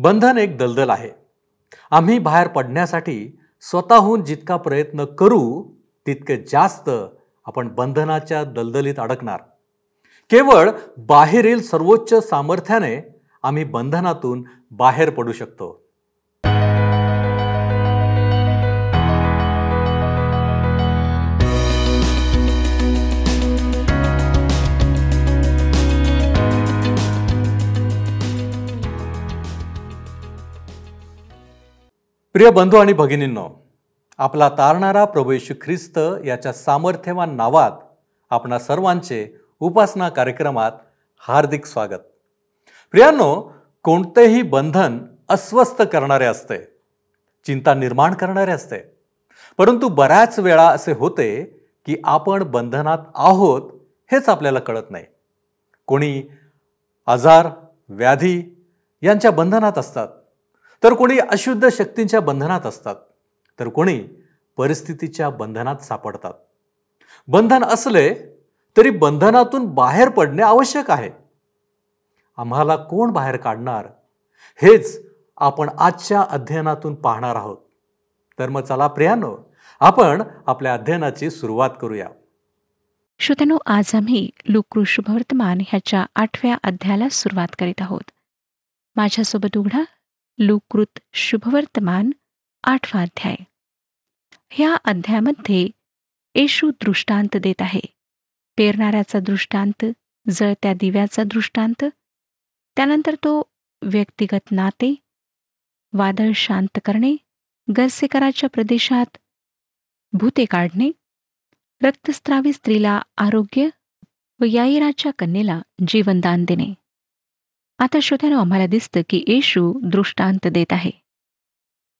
बंधन एक दलदल आहे. आम्ही बाहेर पडण्यासाठी स्वतःहून जितका प्रयत्न करू तितके जास्त आपण बंधनाच्या दलदलीत अडकणार. केवळ बाहेरील सर्वोच्च सामर्थ्याने आम्ही बंधनातून बाहेर पडू शकतो. प्रिय बंधू आणि भगिनींनो आपला तारणारा प्रभू येशू ख्रिस्त याच्या सामर्थ्यवान नावात आपणा सर्वांचे उपासना कार्यक्रमात हार्दिक स्वागत. प्रियांनो कोणतेही बंधन अस्वस्थ करणारे असते चिंता निर्माण करणारे असते परंतु बऱ्याच वेळा असे होते की आपण बंधनात आहोत हेच आपल्याला कळत नाही. कोणी आजार व्याधी यांच्या बंधनात असतात. तर कोणी अशुद्ध शक्तींच्या बंधनात असतात तर कोणी परिस्थितीच्या बंधनात सापडतात. बंधन असले तरी बंधनातून बाहेर पडणे आवश्यक आहे. आम्हाला कोण बाहेर काढणार? हेच आपण आजच्या अध्ययनातून पाहणार आहोत. तर मग चला प्रियानो आपण आपल्या अध्ययनाची सुरुवात करूया. श्रोत्यानो आज आम्ही लुकृष वर्तमान ह्याच्या आठव्या अध्यायाला सुरुवात करीत आहोत. माझ्यासोबत उघडा लुकृत शुभवर्तमान आठवा अध्याय. ह्या अध्यायामध्ये येशू दृष्टांत देत आहे. पेरणाऱ्याचा दृष्टांत जळत्या दिव्याचा दृष्टांत त्यानंतर तो व्यक्तिगत नाते वादळ शांत करणे गरसेकराच्या प्रदेशात भूते काढणे रक्तस्त्रावी स्त्रीला आरोग्य व याईराच्या कन्येला जीवनदान देणे. आता श्रोत्यानं आम्हाला दिसतं की येशू दृष्टांत देत आहे.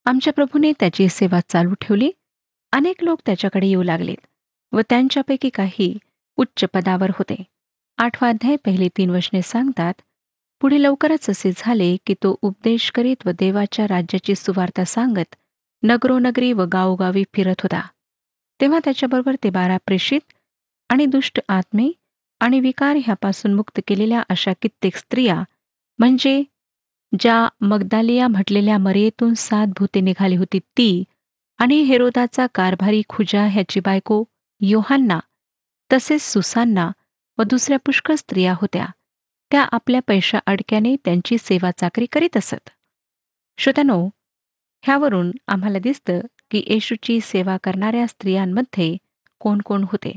आमच्या प्रभूने त्याची सेवा चालू ठेवली. अनेक लोक त्याच्याकडे येऊ लागलेत व त्यांच्यापैकी काही उच्च पदावर होते. आठवा अध्याय पहिली तीन वचने सांगतात पुढे लवकरच असे झाले की तो उपदेश करीत व देवाच्या राज्याची सुवार्ता सांगत नगरोनगरी व गावोगावी फिरत होता. तेव्हा त्याच्याबरोबर ते बारा प्रेषित आणि दुष्ट आत्मे आणि विकार ह्यापासून मुक्त केलेल्या अशा कित्येक स्त्रिया म्हणजे ज्या मगदालिया म्हटलेल्या मरेतून सात भूते निघाली होती ती आणि हेरोदाचा कारभारी खुजा ह्याची बायको योहांना तसेच सुसांना व दुसऱ्या पुष्कळ स्त्रिया होत्या. त्या आपल्या पैशा अडक्याने त्यांची सेवा चाकरी करीत असत. श्रोत्यानो ह्यावरून आम्हाला दिसतं की येशूची सेवा करणाऱ्या स्त्रियांमध्ये कोण कोण होते.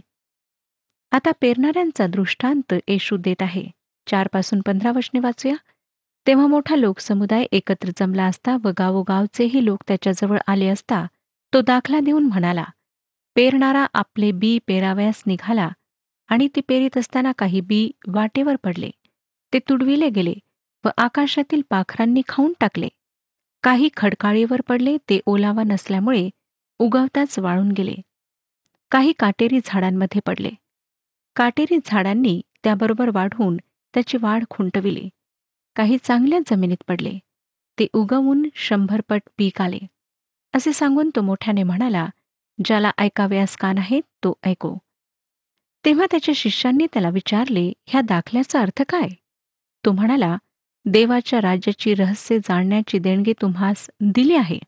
आता पेरणाऱ्यांचा दृष्टांत येशू देत आहे. चारपासून पंधरा वशने वाचूया. तेव्हा मोठा लोकसमुदाय एकत्र जमला असता व गावोगावचेही लोक त्याच्याजवळ आले असता तो दाखला देऊन म्हणाला पेरणारा आपले बी पेरावयास निघाला आणि ते पेरीत असताना काही बी वाटेवर पडले. ते तुडविले गेले व आकाशातील पाखरांनी खाऊन टाकले. काही खडकाळीवर पडले ते ओलावा नसल्यामुळे उगवताच वाळून गेले. काही काटेरी झाडांमध्ये पडले. काटेरी झाडांनी त्याबरोबर वाढून त्याची वाढ खुंटविली. काही चांगल्या जमिनीत पडले. ते उगवून शंभरपट पीक आले. असे सांगून तो मोठ्याने म्हणाला ज्याला ऐकाव्यास कान आहे तो ऐको. तेव्हा त्याच्या शिष्यांनी त्याला विचारले ह्या दाखल्याचा अर्थ काय? तो म्हणाला देवाच्या राज्याची रहस्य जाणण्याची देणगी तुम्हास दिली आहे.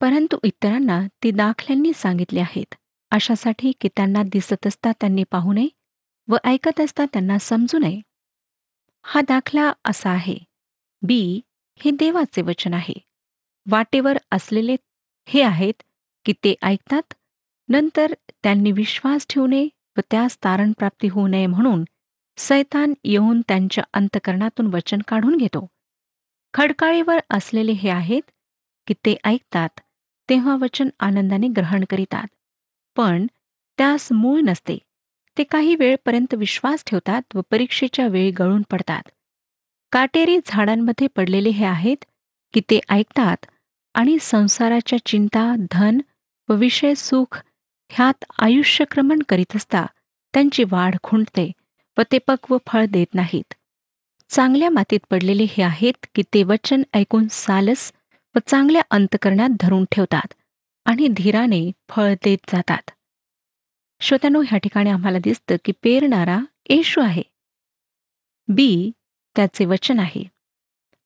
परंतु इतरांना ती दाखल्यांनी सांगितली आहेत. अशासाठी की त्यांना दिसत असता त्यांनी पाहू नये व ऐकत असता त्यांना समजू नये. हा दाखला असा आहे. बी हे देवाचे वचन आहे. वाटेवर असलेले हे आहेत की ते ऐकतात नंतर त्यांनी विश्वास ठेवू नये व त्यास तारणप्राप्ती होऊ नये म्हणून सैतान येऊन त्यांच्या अंतकरणातून वचन काढून घेतो. खडकाळीवर असलेले हे आहेत की ते ऐकतात तेव्हा वचन आनंदाने ग्रहण करीतात. पण त्यास मूळ नसते. ते काही वेळपर्यंत विश्वास ठेवतात व परीक्षेच्या वेळी गळून पडतात. काटेरी झाडांमध्ये पडलेले हे आहेत की ते ऐकतात आणि संसाराच्या चिंता धन व विषय सुख ह्यात आयुष्यक्रमण करीत असता त्यांची वाढ खुंटते व ते पक्व फळ देत नाहीत. चांगल्या मातीत पडलेले हे आहेत की ते वचन ऐकून सालस व चांगल्या अंतकरणात धरून ठेवतात आणि धीराने फळ देत जातात. श्रोत्यानो ह्या ठिकाणी आम्हाला दिसतं की पेरणारा येशू आहे. बी त्याचे वचन आहे.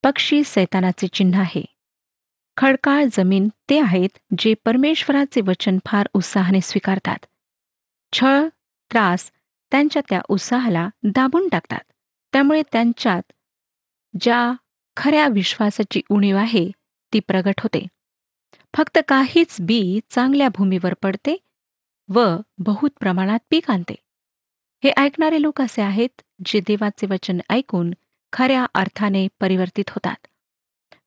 पक्षी सैतानाचे चिन्ह आहे. खडकाळ जमीन ते आहेत जे परमेश्वराचे वचन फार उत्साहाने स्वीकारतात. छळ त्रास त्यांच्या त्या उत्साहाला दाबून टाकतात. त्यामुळे त्यांच्यात ज्या खऱ्या विश्वासाची उणीव आहे ती प्रगट होते. फक्त काहीच बी चांगल्या भूमीवर पडते व बहुत प्रमाणात पीक आणते. हे ऐकणारे लोक असे आहेत जे देवाचे वचन ऐकून खऱ्या अर्थाने परिवर्तित होतात.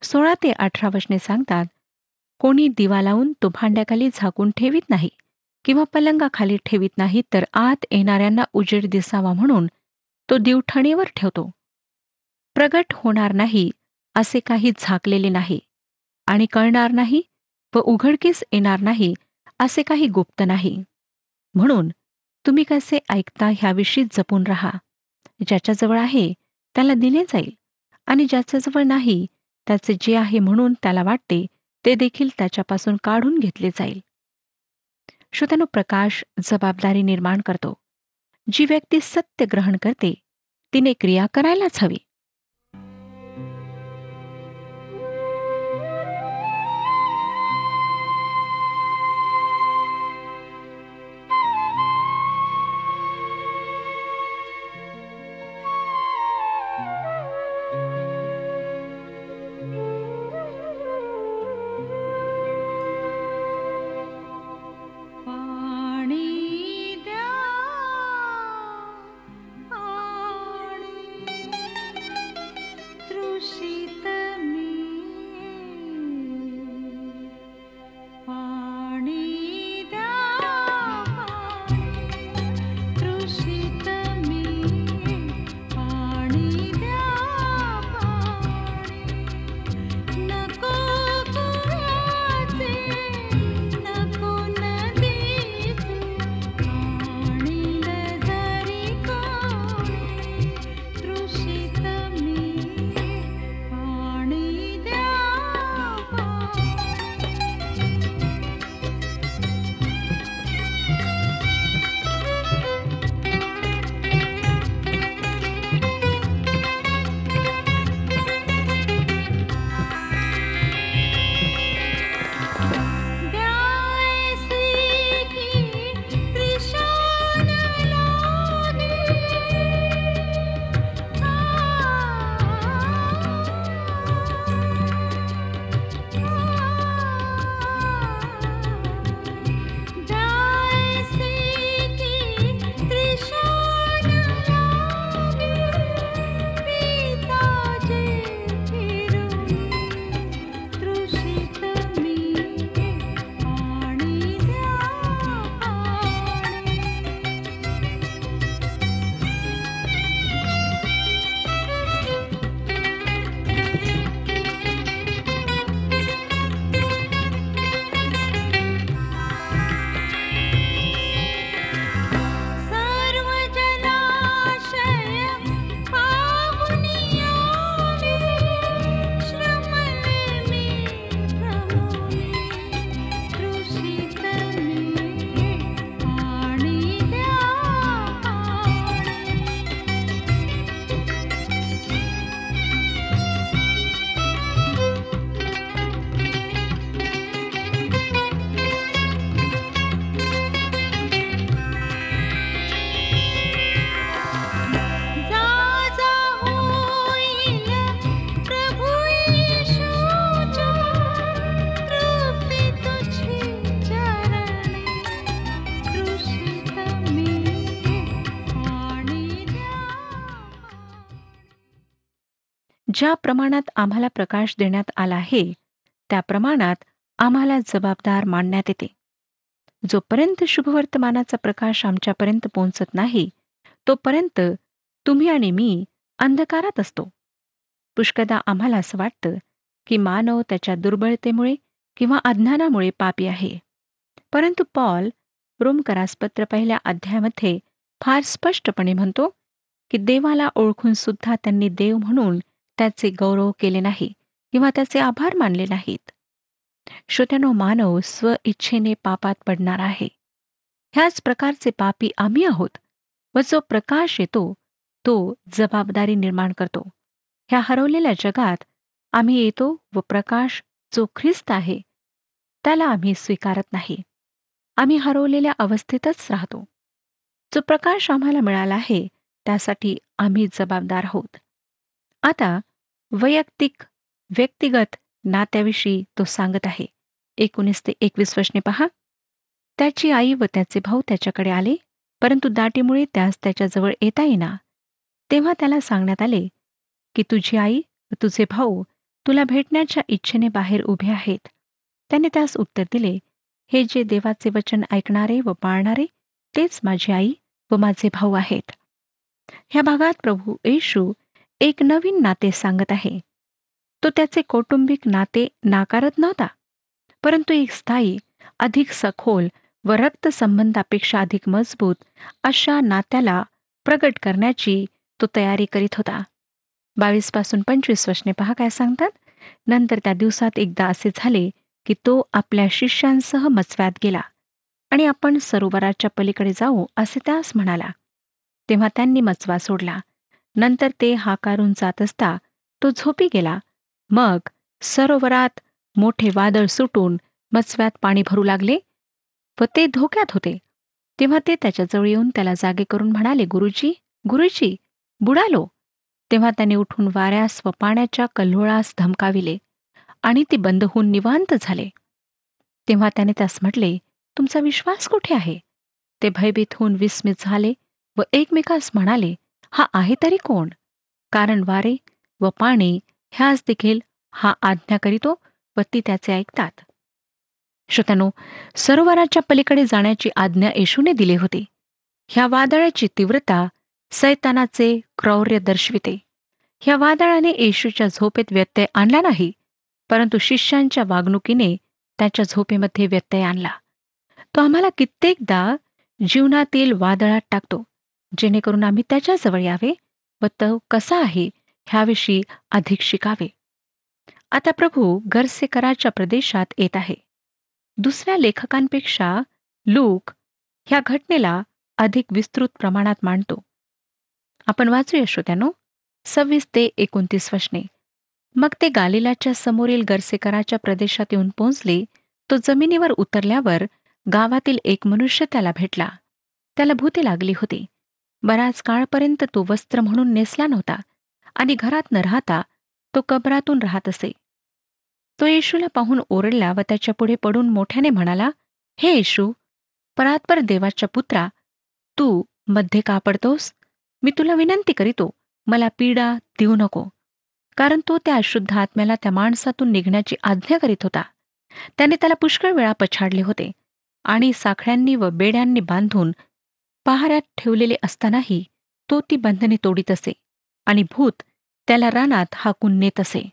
सोळा ते अठरा वचने सांगतात कोणी दिवा लावून तो भांड्याखाली झाकून ठेवीत नाही किंवा पलंगाखाली ठेवीत नाही तर आत येणाऱ्यांना उजेड दिसावा म्हणून तो दिवठणीवर ठेवतो. प्रगट होणार नाही असे काही झाकलेले नाही आणि कळणार नाही व उघडकीस येणार नाही असे काही गुप्त नाही. म्हणून तुम्ही कसे ऐकता ह्याविषयी जपून राहा. ज्याच्याजवळ आहे त्याला दिले जाईल. आणि ज्याच्याजवळ नाही त्याचे जे आहे म्हणून त्याला वाटते ते देखील त्याच्यापासून काढून घेतले जाईल. श्रोत्यानो प्रकाश जबाबदारी निर्माण करतो. जी व्यक्ती सत्य ग्रहण करते तिने क्रिया करायलाच हवी. ज्या प्रमाणात आम्हाला प्रकाश देण्यात आला आहे त्या प्रमाणात आम्हाला जबाबदार मानण्यात येते. जोपर्यंत शुभवर्तमानाचा प्रकाश आमच्यापर्यंत पोहोचत नाही तोपर्यंत तुम्ही आणि मी अंधकारात असतो. पुष्कदा आम्हाला असं वाटतं की मानव त्याच्या दुर्बळतेमुळे किंवा अज्ञानामुळे पापी आहे. परंतु पॉल रोमकरासपत्र पहिल्या अध्यायामध्ये फार स्पष्टपणे म्हणतो की देवाला ओळखून सुद्धा त्यांनी देव म्हणून त्याचे गौरव केले नाही किंवा त्याचे आभार मानले नाहीत. श्रोत्यानो मानव स्व इच्छेने पापात पडणार आहे. ह्याच प्रकारचे पापी आम्ही आहोत व जो प्रकाश येतो तो जबाबदारी निर्माण करतो. ह्या हरवलेल्या जगात आम्ही येतो व प्रकाश जो ख्रिस्त आहे त्याला आम्ही स्वीकारत नाही. आम्ही हरवलेल्या अवस्थेतच राहतो. जो प्रकाश आम्हाला मिळाला आहे त्यासाठी आम्ही जबाबदार आहोत. आता वैयक्तिक व्यक्तिगत नात्याविषयी तो सांगत आहे. एकोणीस ते एकवीस वर्षने पहा. त्याची आई व त्याचे भाऊ त्याच्याकडे आले परंतु दाटीमुळे त्यास त्याच्याजवळ येता येईना. तेव्हा त्याला सांगण्यात आले की तुझी आई व तुझे भाऊ तुला भेटण्याच्या इच्छेने बाहेर उभे आहेत. त्याने त्यास उत्तर दिले हे जे देवाचे वचन ऐकणारे व पाळणारे तेच माझी आई व माझे भाऊ आहेत ह्या भागात प्रभू येशू एक नवीन नाते सांगत आहे. तो त्याचे कौटुंबिक नाते नाकारत नव्हता. परंतु एक स्थायी अधिक सखोल व रक्तसंबंधापेक्षा अधिक मजबूत अशा नात्याला प्रगट करण्याची तो तयारी करीत होता. बावीसपासून पंचवीस वर्षने पहा काय सांगतात. नंतर त्या दिवसात एकदा असे झाले की तो आपल्या शिष्यांसह मचव्यात गेला आणि आपण सरोवराच्या पलीकडे जाऊ असे त्यास म्हणाला. तेव्हा त्यांनी मचवा सोडला. नंतर ते हाकारून जात असता तो झोपी गेला. मग सरोवरात मोठे वादळ सुटून मचव्यात पाणी भरू लागले व ते धोक्यात होते. तेव्हा ते त्याच्याजवळ येऊन त्याला जागे करून म्हणाले गुरुजी गुरुजी बुडालो. तेव्हा त्याने उठून वाऱ्यास व पाण्याच्या कल्होळास धमकाविले आणि ते बंद होऊन निवांत झाले. तेव्हा त्याने त्यास म्हटले तुमचा विश्वास कुठे आहे? ते भयभीत होऊन विस्मित झाले व एकमेकास म्हणाले हा आहे तरी कोण? कारण वारे व पाणी ह्याच देखील हा आज्ञा करीतो व ती त्याचे ऐकतात. श्रोत्यानो सरोवराच्या पलीकडे जाण्याची आज्ञा येशूने दिली होती. ह्या वादळाची तीव्रता सैतानाचे क्रौर्य दर्शविते. ह्या वादळाने येशूच्या झोपेत व्यत्यय आणला नाही परंतु शिष्यांच्या वागणुकीने त्याच्या झोपेमध्ये व्यत्यय आणला. तो आम्हाला कित्येकदा जीवनातील वादळात टाकतो. जेणेकरून आम्ही त्याच्याजवळ यावे व तो कसा आहे ह्याविषयी अधिक शिकावे. आता प्रभू गरसेकराच्या प्रदेशात येत आहे. दुसऱ्या लेखकांपेक्षा लूक ह्या घटनेला अधिक विस्तृत प्रमाणात मांडतो. आपण वाचूया श्रोत्यानो सव्वीस ते एकोणतीस वशने मग ते गालिलाच्या समोरील गरसेकराच्या प्रदेशात येऊन पोहोचले तो जमिनीवर उतरल्यावर गावातील एक मनुष्य त्याला भेटला. त्याला भूते लागली होती. बराच काळपर्यंत तो वस्त्र म्हणून नेसला नव्हता आणि घरात न राहता तो कबरातून राहत असे. तो येशूला पाहून ओरडला व त्याच्या पुढे पडून मोठ्याने म्हणाला हे येशू परात्पर देवाच्या पुत्रा तू मध्ये का पडतोस? मी तुला विनंती करीतो मला पीडा देऊ नको. कारण तो त्या अशुद्ध आत्म्याला त्या माणसातून निघण्याची आज्ञा करीत होता. त्याने त्याला पुष्कळ वेळा पछाडले होते आणि साखळ्यांनी व बेड्यांनी बांधून पहाऱ्यात ठेवलेले असतानाही तो ती बंधने तोडीत असे आणि भूत त्याला रानात हाकून नेत असे.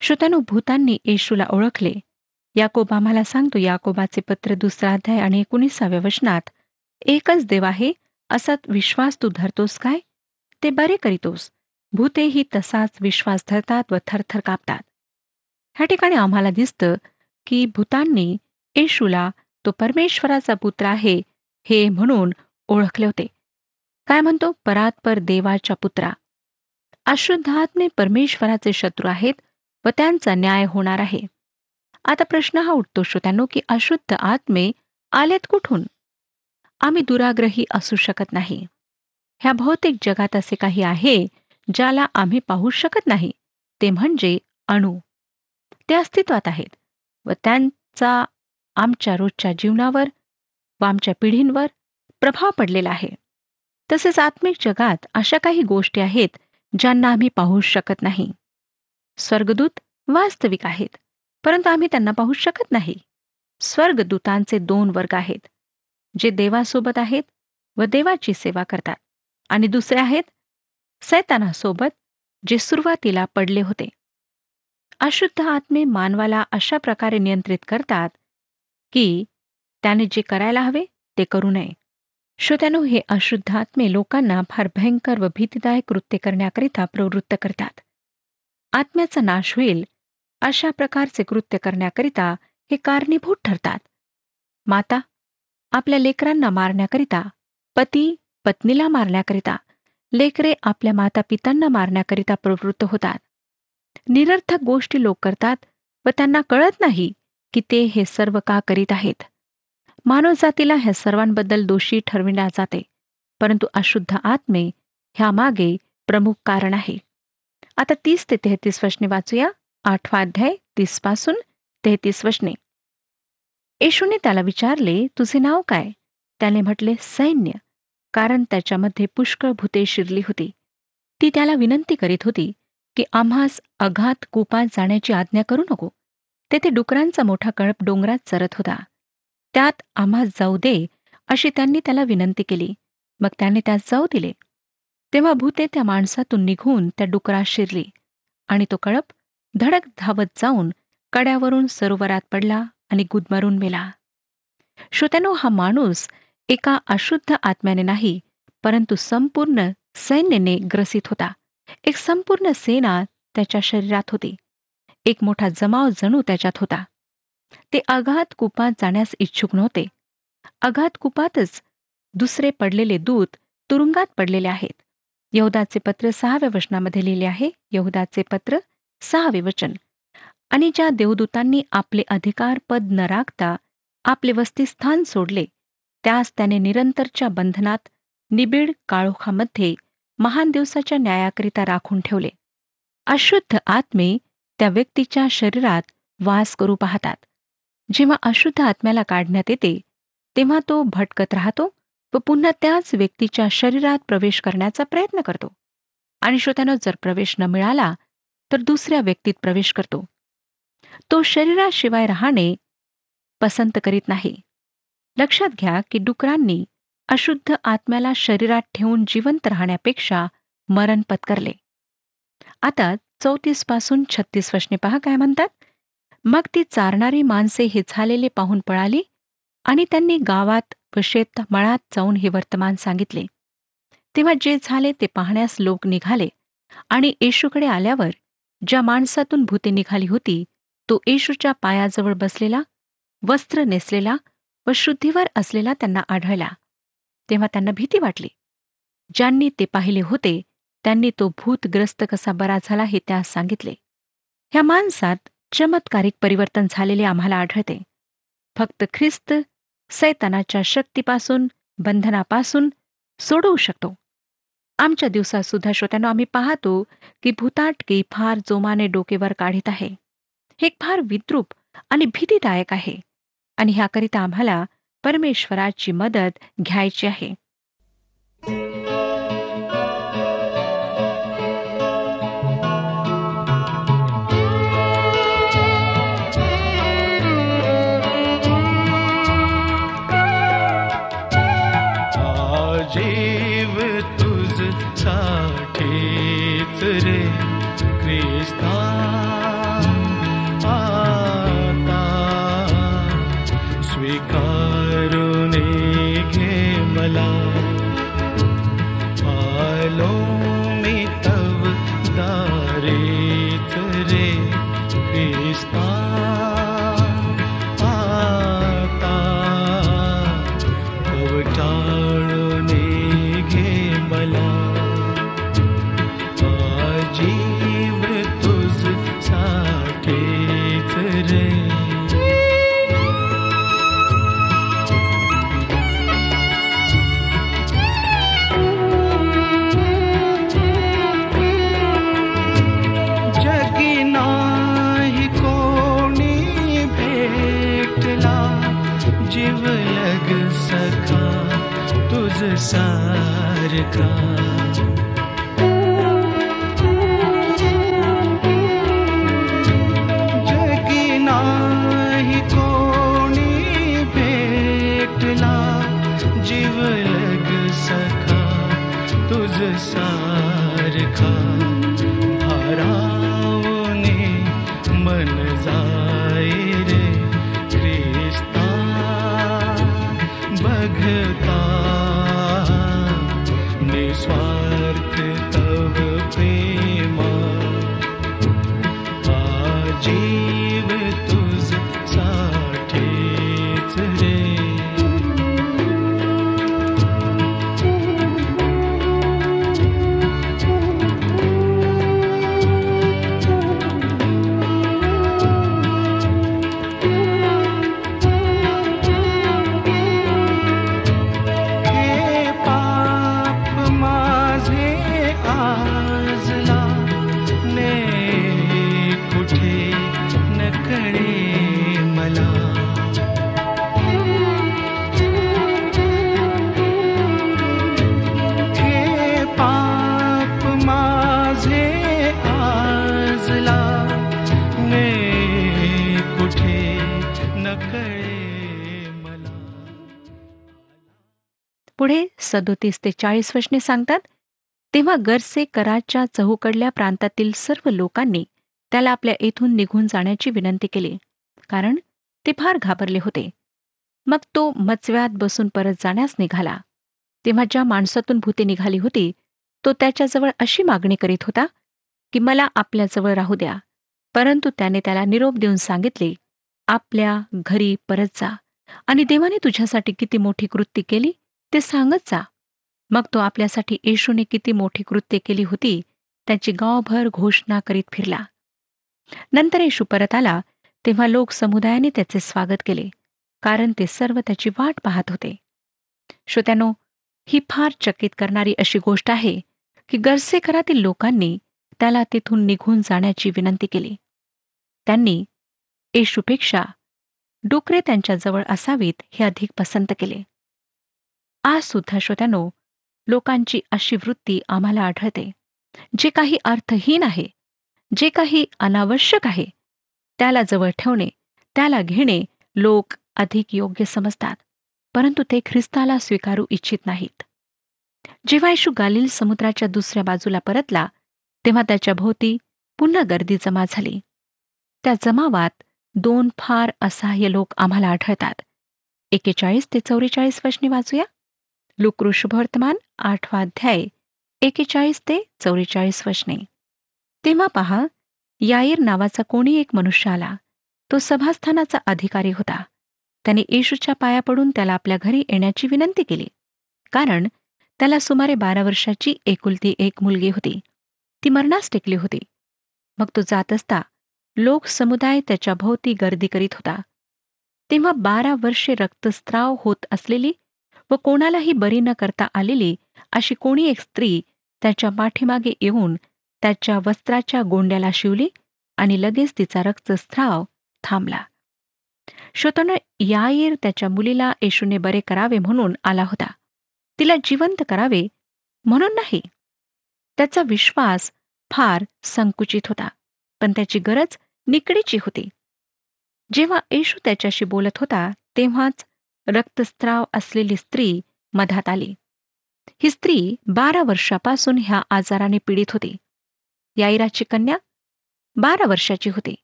श्रोत्यानो भूतांनी येशूला ओळखले. याकोब आम्हाला सांगतो याकोबाचे पत्र दुसरा अध्याय आणि एकोणीसाव्या वचनात एकच देव आहे असा विश्वास तू धरतोस काय? ते बरे करीतोस. भूतेही तसाच विश्वास धरतात व थरथर कापतात. ह्या ठिकाणी आम्हाला दिसतं की भूतांनी येशूला तो परमेश्वराचा पुत्र आहे हे म्हणून ओळखले होते. काय म्हणतो? परात्पर देवाच्या पुत्रा. अशुद्ध आत्मे परमेश्वराचे शत्रू आहेत व त्यांचा न्याय होणार आहे. आता प्रश्न हा उठतो श्रोत्यांनो की अशुद्ध आत्मे आलेत कुठून? आम्ही दुराग्रही असू शकत नाही. ह्या भौतिक जगात असे काही आहे ज्याला आम्ही पाहू शकत नाही ते म्हणजे अणू. ते अस्तित्वात आहेत व त्यांचा आमच्या रोजच्या जीवनावर व आमच्या पिढींवर प्रभाव पडलेला आहे. तसेच आत्मिक जगात अशा काही गोष्टी आहेत ज्यांना आम्ही पाहू शकत नाही. स्वर्गदूत वास्तविक आहेत परंतु आम्ही त्यांना पाहू शकत नाही. स्वर्गदूतांचे दोन वर्ग आहेत जे देवासोबत आहेत व देवाची सेवा करतात. आणि दुसरे आहेत सैतानासोबत जे सुरुवातीला पडले होते. अशुद्ध आत्मे मानवाला अशा प्रकारे नियंत्रित करतात की त्याने जे करायला हवे ते करू नये. श्रोत्यानो हे अशुद्ध आत्मे लोकांना फार भयंकर व भीतीदायक कृत्य करण्याकरिता प्रवृत्त करतात. आत्म्याचा नाश होईल अशा प्रकारचे कृत्य करण्याकरिता हे कारणीभूत ठरतात. माता आपल्या लेकरांना मारण्याकरिता पती पत्नीला मारण्याकरिता लेकरे आपल्या माता पितांना मारण्याकरिता प्रवृत्त होतात. निरर्थक गोष्टी लोक करतात व त्यांना कळत नाही की ते हे सर्व का करीत आहेत. मानवजातीला ह्या सर्वांबद्दल दोषी ठरविल्या जाते परंतु अशुद्ध आत्मे ह्यामागे प्रमुख कारण आहे. आता तीस ते तेहतीस वचने वाचूया. आठवा अध्याय तीसपासून तेहतीस वचने. येशूने त्याला विचारले तुझे नाव काय? त्याने म्हटले सैन्य. कारण त्याच्यामध्ये पुष्कळ भूते शिरली होती. ती त्याला विनंती करीत होती की आम्हास अघात कुपात जाण्याची आज्ञा करू नको. तेथे डुकरांचा मोठा कळप डोंगरात चरत होता. त्यात आम्हा जाऊ दे अशी त्यांनी त्याला विनंती केली. मग त्याने त्यास जाऊ दिले. तेव्हा भूते त्या माणसातून निघून त्या डुकरात शिरली आणि तो कळप धडक धावत जाऊन कड्यावरून सरोवरात पडला आणि गुदमरून मेला. श्रोत्यानो हा माणूस एका अशुद्ध आत्म्याने नाही परंतु संपूर्ण सैन्याने ग्रसित होता. एक संपूर्ण सेना त्याच्या शरीरात होती. एक मोठा जमाव जणू त्याच्यात होता. ते अगाध कुपात जाण्यास इच्छुक नव्हते. अगाध कुपातच दुसरे पडलेले दूत तुरुंगात पडलेले आहेत. यहुदाचे पत्र सहाव्या वचनामध्ये लिहिले आहे. यहुदाचे पत्र सहावे वचन. आणि ज्या देवदूतांनी आपले अधिकार पद न राखता आपले वस्तीस्थान सोडले त्यास त्याने निरंतरच्या बंधनात निबिड काळोखामध्ये महान दिवसाच्या न्यायाकरिता राखून ठेवले. अशुद्ध आत्मे त्या व्यक्तीच्या शरीरात वास करू पाहतात. जेव्हा अशुद्ध आत्म्याला काढण्यात येते तेव्हा तो भटकत राहतो व पुन्हा त्याच व्यक्तीच्या शरीरात प्रवेश करण्याचा प्रयत्न करतो. आणि श्रोत्यानं जर प्रवेश न मिळाला तर दुसऱ्या व्यक्तीत प्रवेश करतो. तो शरीराशिवाय राहणे पसंत करीत नाही. लक्षात घ्या की डुकरांनी अशुद्ध आत्म्याला शरीरात ठेवून जिवंत राहण्यापेक्षा मरण पत्करले. आता चौतीसपासून छत्तीस वशने पहा काय म्हणतात? मग ती चारणारी माणसे हे झालेले पाहून पळाली आणि त्यांनी गावात व शेतमळात जाऊन हे वर्तमान सांगितले. तेव्हा जे झाले ते पाहण्यास लोक निघाले आणि येशूकडे आल्यावर ज्या माणसातून भूते निघाली होती तो येशूच्या पायाजवळ बसलेला वस्त्र नेसलेला व शुद्धीवर असलेला त्यांना आढळला. तेव्हा त्यांना भीती वाटली. ज्यांनी ते पाहिले होते त्यांनी तो भूतग्रस्त कसा बरा झाला हे त्यास सांगितले. ह्या माणसात चमत्कारिक परिवर्तन झालेले आम्हाला आढळते. फक्त ख्रिस्त सैतानाच्या शक्तीपासून बंधनापासून सोडवू शकतो. आमच्या दिवसात सुद्धा श्रोत्यानो आम्ही पाहतो की भूताटकी फार जोमाने डोकेवर काढीत आहे. हे फार विद्रूप आणि भीतीदायक आहे आणि ह्याकरिता आम्हाला परमेश्वराची मदत घ्यायची आहे. ख्रिस्ता संसार का सदोतीस ते चाळीस वचने सांगतात तेव्हा गरसे कराच्या चहूकडल्या प्रांतातील सर्व लोकांनी त्याला आपल्या येथून निघून जाण्याची विनंती केली कारण ते फार घाबरले होते. मग तो मचव्यात बसून परत जाण्यास निघाला. तेव्हा ज्या माणसातून भूते निघाली होती तो त्याच्याजवळ अशी मागणी करीत होता की मला आपल्याजवळ राहू द्या परंतु त्याने त्याला निरोप देऊन सांगितले आपल्या घरी परत जा. आणि देवाने तुझ्यासाठी किती मोठी कृती केली ते सांगत जा. मग तो आपल्यासाठी येशूने किती मोठी कृत्य केली होती त्याची गावभर घोषणा करीत फिरला. नंतर येशू परत आला तेव्हा लोक समुदायाने त्याचे स्वागत केले कारण ते सर्व त्याची वाट पाहत होते. श्रोत्यानो ही फार चकित करणारी अशी गोष्ट आहे की गरसेकरातील लोकांनी त्याला तिथून निघून जाण्याची विनंती केली. त्यांनी येशूपेक्षा डुकरे त्यांच्याजवळ असावीत हे अधिक पसंत केले. आज सुद्धा श्रोत्यानो लोकांची अशी वृत्ती आम्हाला आढळते. जे काही अर्थहीन आहे जे काही अनावश्यक आहे त्याला जवळ ठेवणे त्याला घेणे लोक अधिक योग्य समजतात परंतु ते ख्रिस्ताला स्वीकारू इच्छित नाहीत. जेव्हा येशू गालिल समुद्राच्या दुसऱ्या बाजूला परतला तेव्हा त्याच्या भोवती पुन्हा गर्दी जमा झाली. त्या जमावात दोन फार असहाय्य लोक आम्हाला आढळतात. एकेचाळीस ते चौवेचाळीस वर्षने वाचूया? लुक्रू शुभवर्तमान आठवा अध्याय एकेचाळीस ते चौवेचाळीस वचने. तेव्हा पहा याईर नावाचा कोणी एक मनुष्य आला. तो सभास्थानाचा अधिकारी होता. त्याने येशूच्या पाया पडून त्याला आपल्या घरी येण्याची विनंती केली. कारण त्याला सुमारे बारा वर्षाची एकुलती एक मुलगी होती. ती मरणास टेकली होती. मग तो जात असता लोक समुदाय त्याच्या भोवती गर्दी करीत होता. तेव्हा बारा वर्षे रक्तस्त्राव होत असलेली व कोणालाही बरी न करता आलेली अशी कोणी एक स्त्री त्याच्या पाठीमागे येऊन त्याच्या वस्त्राच्या गोंड्याला शिवली आणि लगेच तिचा रक्तस्त्राव थांबला. श्रोतानं याईर त्याच्या मुलीला येशूने बरे करावे म्हणून आला होता. तिला जिवंत करावे म्हणून नाही. त्याचा विश्वास फार संकुचित होता पण त्याची गरज निकडीची होती. जेव्हा येशू त्याच्याशी बोलत होता तेव्हाच रक्तस्त्राव असलेली स्त्री मधात आली. ही स्त्री बारा वर्षापासून ह्या आजाराने पीडित होती. याईराची कन्या बारा वर्षाची होती.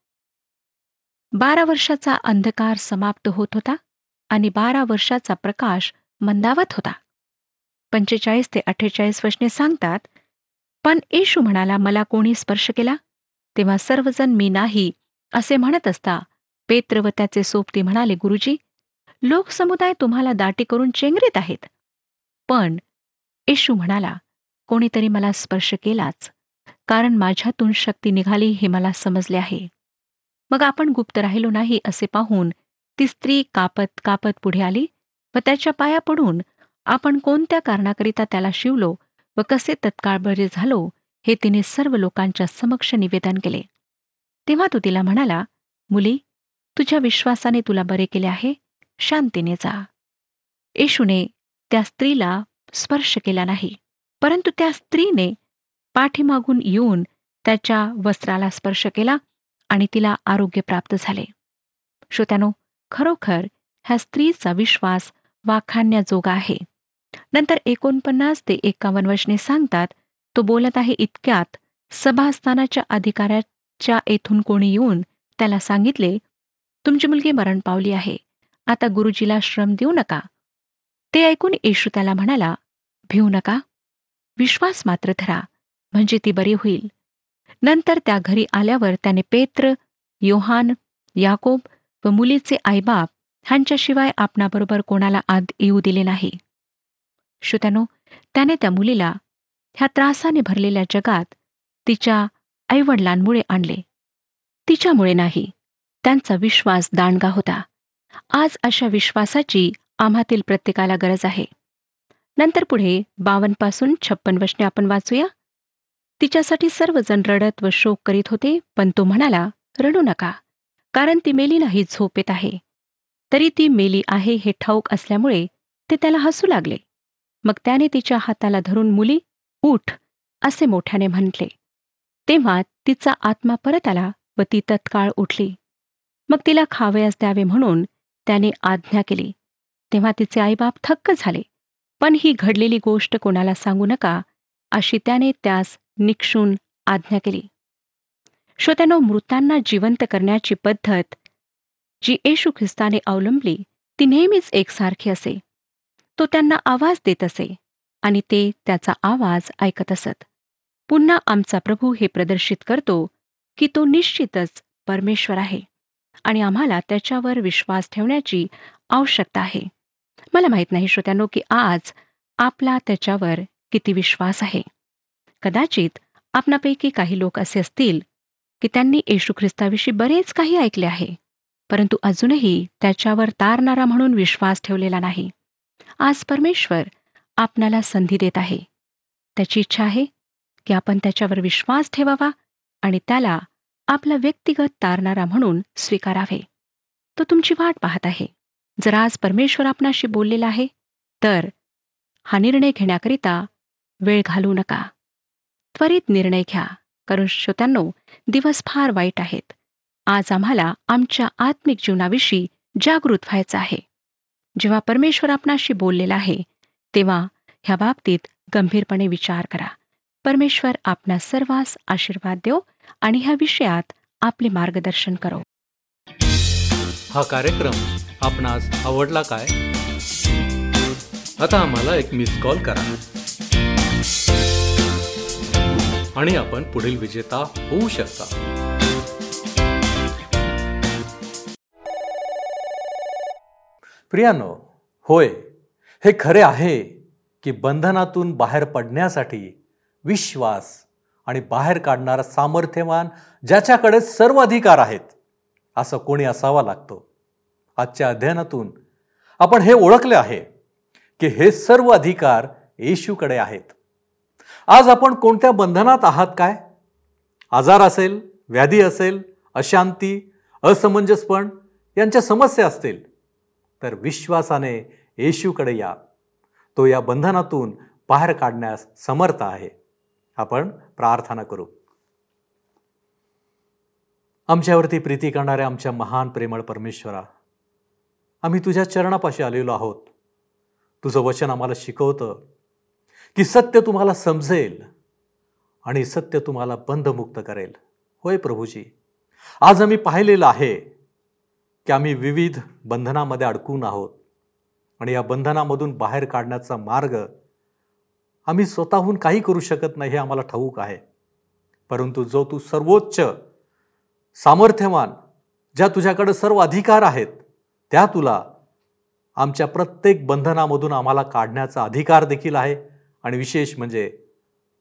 बारा वर्षाचा अंधकार समाप्त होत होता आणि बारा वर्षाचा प्रकाश मंदावत होता. पंचेचाळीस ते अठ्ठेचाळीस वशने सांगतात पण येशू म्हणाला मला कोणी स्पर्श केला? तेव्हा सर्वजण मी नाही असे म्हणत असता पेत्र व त्याचे सोबती म्हणाले गुरुजी लोकसमुदाय तुम्हाला दाटी करून चेंगरीत आहेत. पण येशू म्हणाला कोणीतरी मला स्पर्श केलाच कारण माझ्यातून शक्ती निघाली हे मला समजले आहे. मग आपण गुप्त राहिलो नाही असे पाहून ती स्त्री कापत कापत पुढे आली व त्याच्या पाया पडून आपण कोणत्या कारणाकरिता त्याला शिवलो व कसे तत्काळ बरे झालो हे तिने सर्व लोकांच्या समक्ष निवेदन केले. तेव्हा तो तिला म्हणाला मुली तुझ्या विश्वासाने तुला बरे केले आहे? शांतीने जा. येशूने त्या स्त्रीला स्पर्श केला नाही. परंतु त्या स्त्रीने पाठीमागून येऊन त्याच्या वस्त्राला स्पर्श केला आणि तिला आरोग्य प्राप्त झाले. श्रोत्यानो खरोखर ह्या स्त्रीचा विश्वास वाखाणण्याजोगा आहे. नंतर एकोणपन्नास ते एकावन्न वचने सांगतात तो बोलत आहे इतक्यात सभास्थानाच्या अधिकाऱ्याच्या येथून कोणी येऊन त्याला सांगितले तुमची मुलगी मरण पावली आहे. आता गुरुजीला श्रम देऊ नका. ते ऐकून येशू त्याला म्हणाला भिऊ नका. विश्वास मात्र धरा म्हणजे ती बरी होईल. नंतर त्या घरी आल्यावर त्याने पेत्र योहान याकोब व मुलीचे आईबाप ह्यांच्याशिवाय आपणाबरोबर कोणाला आत येऊ दिले नाही. श्रोत्यानो त्याने त्या मुलीला ह्या त्रासाने भरलेल्या जगात तिच्या आईवडिलांमुळे आणले. तिच्यामुळे नाही त्यांचा विश्वास दांडगा होता. आज अशा विश्वासाची आम्हातील प्रत्येकाला गरज आहे. नंतर पुढे बावनपासून छप्पन वचने आपण वाचूया. तिच्यासाठी सर्वजण रडत व शोक करीत होते पण तो म्हणाला रडू नका कारण ती मेली नाही झोपेत आहे. तरी ती मेली आहे हे ठाऊक असल्यामुळे ते त्याला हसू लागले. मग त्याने तिच्या हाताला धरून मुली उठ असे मोठ्याने म्हटले. तेव्हा तिचा आत्मा परत आला व ती तत्काळ उठली. मग तिला खावयास द्यावे म्हणून त्याने आज्ञा केली. तेव्हा तिचे आईबाप थक्क झाले. पण ही घडलेली गोष्ट कोणाला सांगू नका अशी त्याने त्यास निक्षून आज्ञा केली. श्रोत्यानो मृतांना जिवंत करण्याची पद्धत जी येशू ख्रिस्ताने अवलंबली ती नेहमीच एकसारखी असे. तो त्यांना आवाज देत असे आणि ते त्याचा आवाज ऐकत असत. पुन्हा आमचा प्रभू हे प्रदर्शित करतो की तो निश्चितच परमेश्वर आहे. आणि आम्हाला त्याच्यावर विश्वास ठेवण्याची आवश्यकता आहे. मला माहीत नाही श्रोत्यानो की आज आपला त्याच्यावर किती विश्वास आहे. कदाचित आपणापैकी काही लोक असे असतील की त्यांनी येशू ख्रिस्ताविषयी बरेच काही ऐकले आहे परंतु अजूनही त्याच्यावर तारणारा म्हणून विश्वास ठेवलेला नाही. आज परमेश्वर आपणाला संधी देत आहे. त्याची इच्छा आहे की आपण त्याच्यावर विश्वास ठेवावा आणि त्याला आपला व्यक्तिगत तारणारा म्हणून स्वीकारावे. तो तुमची वाट पाहत आहे. जर आज परमेश्वर आपणाशी बोललेला आहे तर हा निर्णय घेण्याकरिता वेळ घालू नका. त्वरित निर्णय घ्या. कारण श्रोत्यांनो दिवस फार वाईट आहेत. आज आम्हाला आमच्या आत्मिक जीवनाविषयी जागृत व्हायचं आहे. जेव्हा परमेश्वर आपणाशी बोललेला आहे तेव्हा ह्या बाबतीत गंभीरपणे विचार करा. परमेश्वर आपणा सर्वांस आशीर्वाद देव आणि ह्या विषयात आपले मार्गदर्शन करो. हा कार्यक्रम आपणास आवडला काय? आता आम्हाला एक मिस कॉल करा. आणि आपण पुढील विजेता होऊ शकता. प्रियानो होय हे खरे आहे की बंधनातून बाहेर पडण्यासाठी विश्वास आणि बाहेर काढणारा सामर्थ्यवान ज्याच्याकडे सर्व अधिकार आहेत असं कोणी असावा लागतो. आजच्या अध्ययनातून आपण हे ओळखले आहे की हे सर्व अधिकार येशूकडे आहेत. आज आपण कोणत्या बंधनात आहात काय? आजार असेल व्याधी असेल अशांती असमंजसपण यांच्या समस्या असतील तर विश्वासाने येशूकडे या. तो या बंधनातून बाहेर काढण्यास समर्थ आहे. आपण प्रार्थना करू. आमच्यावरती प्रीती करणाऱ्या आमच्या महान प्रेमळ परमेश्वरा आम्ही तुझ्या चरणापाशी आलेलो आहोत. तुझं वचन आम्हाला शिकवतं की सत्य तुम्हाला समजेल आणि सत्य तुम्हाला बंधमुक्त करेल. होय प्रभूजी आज आम्ही पाहिलेलं आहे की आम्ही विविध बंधनामध्ये अडकून आहोत आणि या बंधनामधून बाहेर काढण्याचा मार्ग आम्ही स्वतःहून काही करू शकत नाही हे आम्हाला ठाऊक आहे. परंतु जो तू सर्वोच्च सामर्थ्यवान ज्या तुझ्याकडं सर्व अधिकार आहेत त्या तुला आमच्या प्रत्येक बंधनामधून आम्हाला काढण्याचा अधिकार देखील आहे आणि विशेष म्हणजे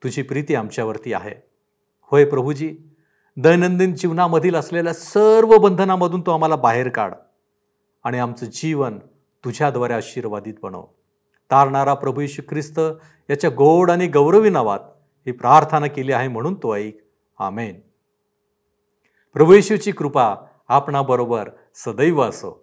तुझी प्रीती आमच्यावरती आहे. होय प्रभूजी दैनंदिन जीवनामधील असलेल्या सर्व बंधनामधून तू आम्हाला बाहेर काढ आणि आमचं जीवन तुझ्याद्वारे आशीर्वादित बनव. तारणारा प्रभू यशू ख्रिस्त याच्या गोड आणि गौरवी नावात ही प्रार्थना केली आहे म्हणून तो ऐक. आमेन. प्रभू येशूची कृपा आपणाबरोबर सदैव असो.